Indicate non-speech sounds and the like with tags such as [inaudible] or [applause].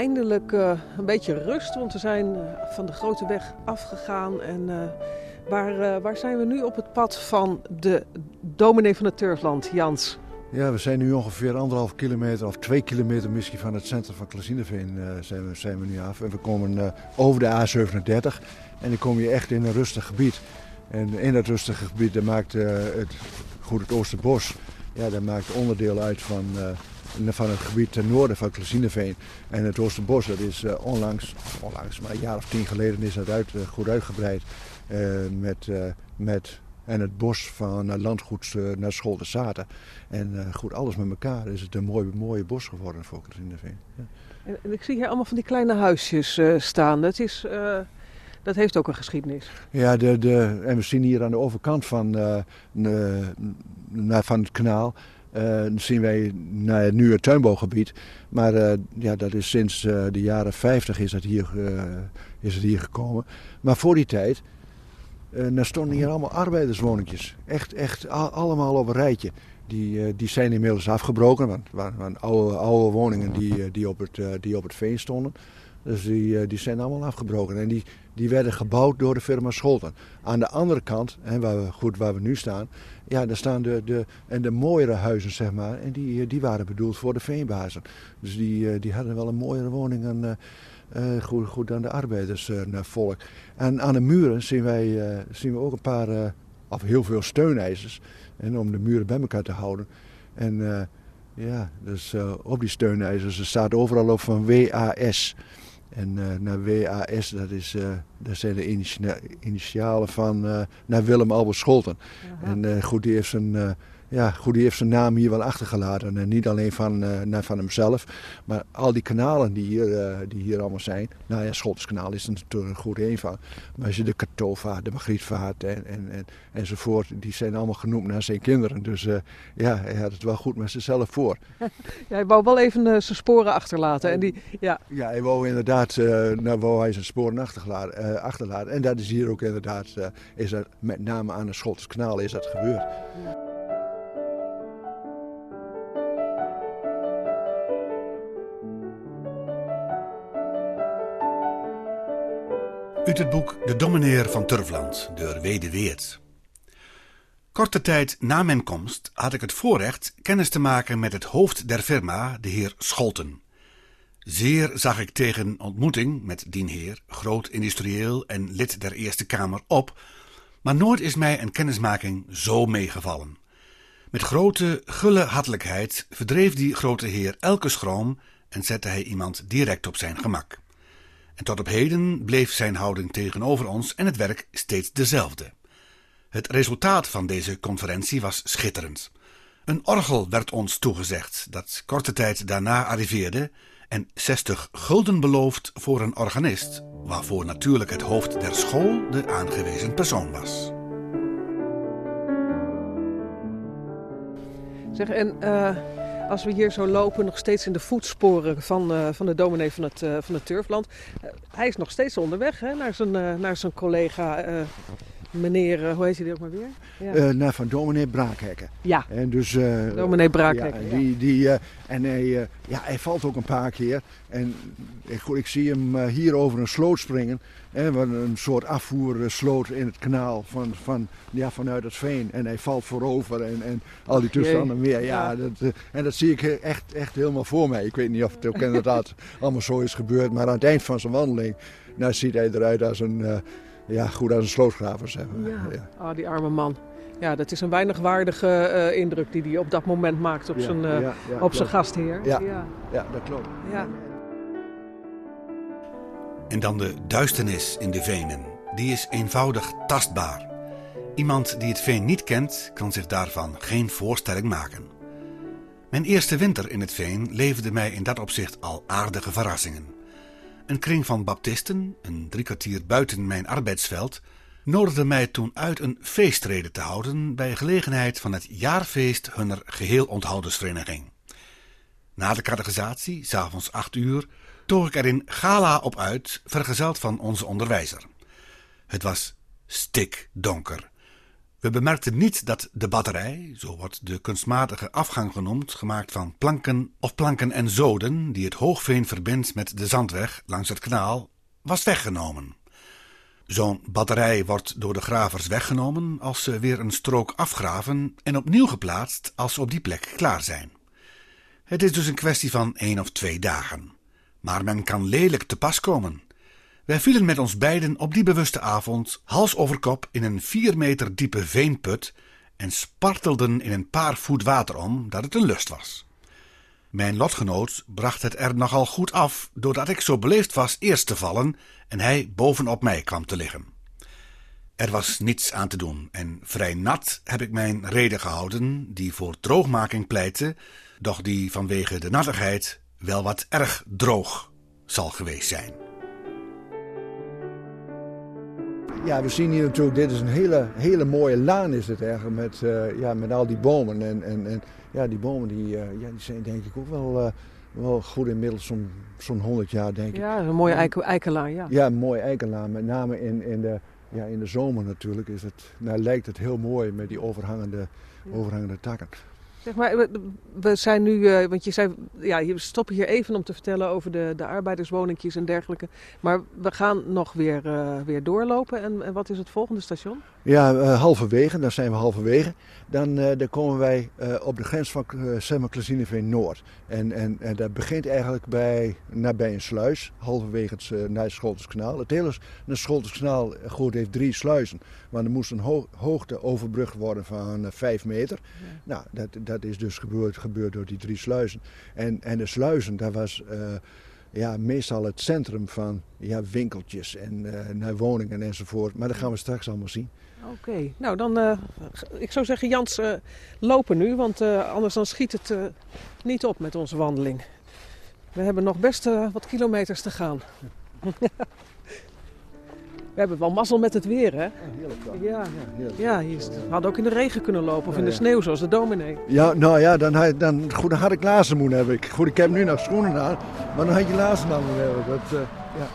eindelijk uh, een beetje rust, want we zijn uh, van de grote weg afgegaan. En uh, waar, waar zijn we nu op het pad van de dominee van het Turfland, Jans? Ja, we zijn nu ongeveer anderhalf kilometer of twee kilometer misschien van het centrum van Klazineveen zijn, we, zijn we nu af. En we komen over de A37 en dan kom je echt in een rustig gebied. En in dat rustige gebied maakt het, goed het Oosterbos, ja, dat maakt onderdeel uit van van het gebied ten noorden van Klezineveen. En het Oosterbos, dat is uh, onlangs, onlangs, maar een jaar of tien geleden is dat uit, uh, goed uitgebreid. Uh, met, met, en het bos van landgoed naar School de Zaten. En goed, alles met elkaar is het een mooi, mooie bos geworden voor Klezineveen. Ja. En, ik zie hier allemaal van die kleine huisjes staan. Dat is... Dat heeft ook een geschiedenis. Ja, de, de, en we zien hier aan de overkant van, van het kanaal uh, zien wij nou, nu het tuinbouwgebied. Maar uh, ja, dat is sinds uh, de jaren 50 is het hier, is het hier gekomen. Maar voor die tijd dan stonden hier allemaal arbeiderswoningjes. Echt, echt allemaal op een rijtje. Die, die zijn inmiddels afgebroken. Want het waren, oude, oude woningen die, die, op het, die op het veen stonden. Dus die, die zijn allemaal afgebroken. En die, die werden gebouwd door de firma Scholten. Aan de andere kant, waar we, goed waar we nu staan, ja, daar staan de, de, en de mooiere huizen, zeg maar. En die, die waren bedoeld voor de veenbazen. Dus die, die hadden wel een mooiere woning dan, uh, goed, goed dan de arbeidersvolk. en aan de muren zien, wij, zien we ook een paar, of heel veel steunijzers. En om de muren bij elkaar te houden. En ja, dus op die steunijzers staat overal op van WAS. En uh, naar WAS, dat, is, uh, dat zijn de initialen van uh, naar Willem Albert Scholten. Aha. En goed, die heeft zijn ja, goed, die heeft zijn naam hier wel achtergelaten. En niet alleen van, uh, van hemzelf, maar al die kanalen die hier, uh, die hier allemaal zijn. Nou ja, Schotskanaal is er natuurlijk een goed een van. Maar als je de Katova, de Magrietvaart en, en, en, enzovoort, die zijn allemaal genoemd naar zijn kinderen. Dus uh, ja, hij had het wel goed met zichzelf voor. [laughs] Ja, hij wou wel even zijn sporen achterlaten. En die, ja. ja, hij wou inderdaad, nou wou hij zijn sporen achterlaten. achterlaten. En dat is hier ook inderdaad, is dat, met name aan de Schotskanaal is dat gebeurd. Uit het boek De Domineer van Turfland, door Wede Weert. Korte tijd na mijn komst had ik het voorrecht kennis te maken met het hoofd der firma, de heer Scholten. Zeer zag ik tegen ontmoeting met dien heer, groot industrieel en lid der Eerste Kamer, op, maar nooit is mij een kennismaking zo meegevallen. Met grote, gulle hartelijkheid verdreef die grote heer elke schroom en zette hij iemand direct op zijn gemak. En tot op heden bleef zijn houding tegenover ons en het werk steeds dezelfde. Het resultaat van deze conferentie was schitterend. Een orgel werd ons toegezegd, dat korte tijd daarna arriveerde, en 60 gulden beloofd voor een organist, waarvoor natuurlijk het hoofd der school de aangewezen persoon was. Zeg, en uh, als we hier zo lopen, nog steeds in de voetsporen van, uh, van de dominee van het, uh, van het Turfland. Uh, hij is nog steeds onderweg hè, naar, zijn, naar zijn collega meneer, hoe heet hij ook maar weer? Ja. Uh, nou, van dominee Braakhekken. Ja, en dus, uh, dominee Braakhekken. Ja, die, die, uh, en hij, ja, hij valt ook een paar keer. En ik, ik zie hem hier over een sloot springen. Hè, een soort afvoersloot in het kanaal van, van, ja, vanuit het veen. En hij valt voorover en, en al die toestanden meer. Ja, Dat, en dat zie ik echt, echt helemaal voor mij. Ik weet niet of het ook inderdaad [laughs] allemaal zo is gebeurd. Maar aan het eind van zijn wandeling nou, ziet hij eruit als een ja, goed als een slootgraver, zeg maar. Ja. ja. Oh, die arme man. Ja, dat is een weinig waardige uh, indruk die hij op dat moment maakt op ja, zijn, uh, ja, op zijn gastheer. Ja, ja. dat klopt. Ja. En dan de duisternis in de venen. Die is eenvoudig tastbaar. Iemand die het veen niet kent, kan zich daarvan geen voorstelling maken. Mijn eerste winter in het veen leverde mij in dat opzicht al aardige verrassingen. Een kring van baptisten, een drie kwartier buiten mijn arbeidsveld, nodigde mij toen uit een feestrede te houden bij gelegenheid van het jaarfeest hunner geheel onthoudersvereniging. Na de catechisatie, s'avonds acht uur, toog ik er in gala op uit, vergezeld van onze onderwijzer. Het was stikdonker. We bemerkten niet dat de batterij, zo wordt de kunstmatige afgang genoemd, gemaakt van planken of planken en zoden, die het hoogveen verbindt met de zandweg langs het kanaal, was weggenomen. Zo'n batterij wordt door de gravers weggenomen als ze weer een strook afgraven en opnieuw geplaatst als ze op die plek klaar zijn. Het is dus een kwestie van één of twee dagen. Maar men kan lelijk te pas komen. Wij vielen met ons beiden op die bewuste avond hals over kop in een vier meter diepe veenput en spartelden in een paar voet water om dat het een lust was. Mijn lotgenoot bracht het er nogal goed af doordat ik zo beleefd was eerst te vallen en hij bovenop mij kwam te liggen. Er was niets aan te doen en vrij nat heb ik mijn reden gehouden, die voor droogmaking pleitte, doch die vanwege de nattigheid wel wat erg droog zal geweest zijn. Ja, we zien hier natuurlijk, dit is een hele, hele mooie laan is het eigenlijk, met, uh, ja, met al die bomen. En, en, en ja, die bomen die, uh, ja, die zijn denk ik ook wel, uh, wel goed inmiddels zo'n zo'n 100 jaar, denk ik. Ja, een mooie eiken, eikenlaan, ja. Ja, een mooie eikenlaan. Met name in, in, de, ja, in de zomer natuurlijk is het, nou, lijkt het heel mooi met die overhangende, overhangende takken. Zeg maar, we, zijn nu, uh, want je zei, ja, we stoppen hier even om te vertellen over de, de arbeiderswoningjes en dergelijke. Maar we gaan nog weer, uh, weer doorlopen. En, en, wat is het volgende station? Ja, uh, halverwege, dan zijn we halverwege. Dan, dan komen wij op de grens van uh, Noord. En, en, en dat begint eigenlijk bij, nabij een sluis, halverwege het, naar het hele het Scholtenskanaal goed, heeft drie sluizen. Maar er moest een ho hoogte overbrugd worden van 5 meter. Ja. Nou, dat, dat is dus gebeurd, gebeurd door die drie sluizen. En, en de sluizen, daar was uh, ja, meestal het centrum van ja, winkeltjes en uh, naar woningen enzovoort. Maar dat gaan we straks allemaal zien. Oké, nou dan, uh, ik zou zeggen Jans, lopen nu, want anders dan schiet het niet op met onze wandeling. We hebben nog best wat kilometers te gaan. [laughs] We hebben wel mazzel met het weer, hè? Ja, heerlijk dan. Ja, ja, hier is, we hadden ook in de regen kunnen lopen of in de sneeuw, zoals de dominee. Ja, nou ja, dan, had, dan, goed, dan had ik lazen moeten hebben. Goed, ik heb nu nog schoenen aan, maar dan had je lazen aan moeten hebben. Dat, uh, ja.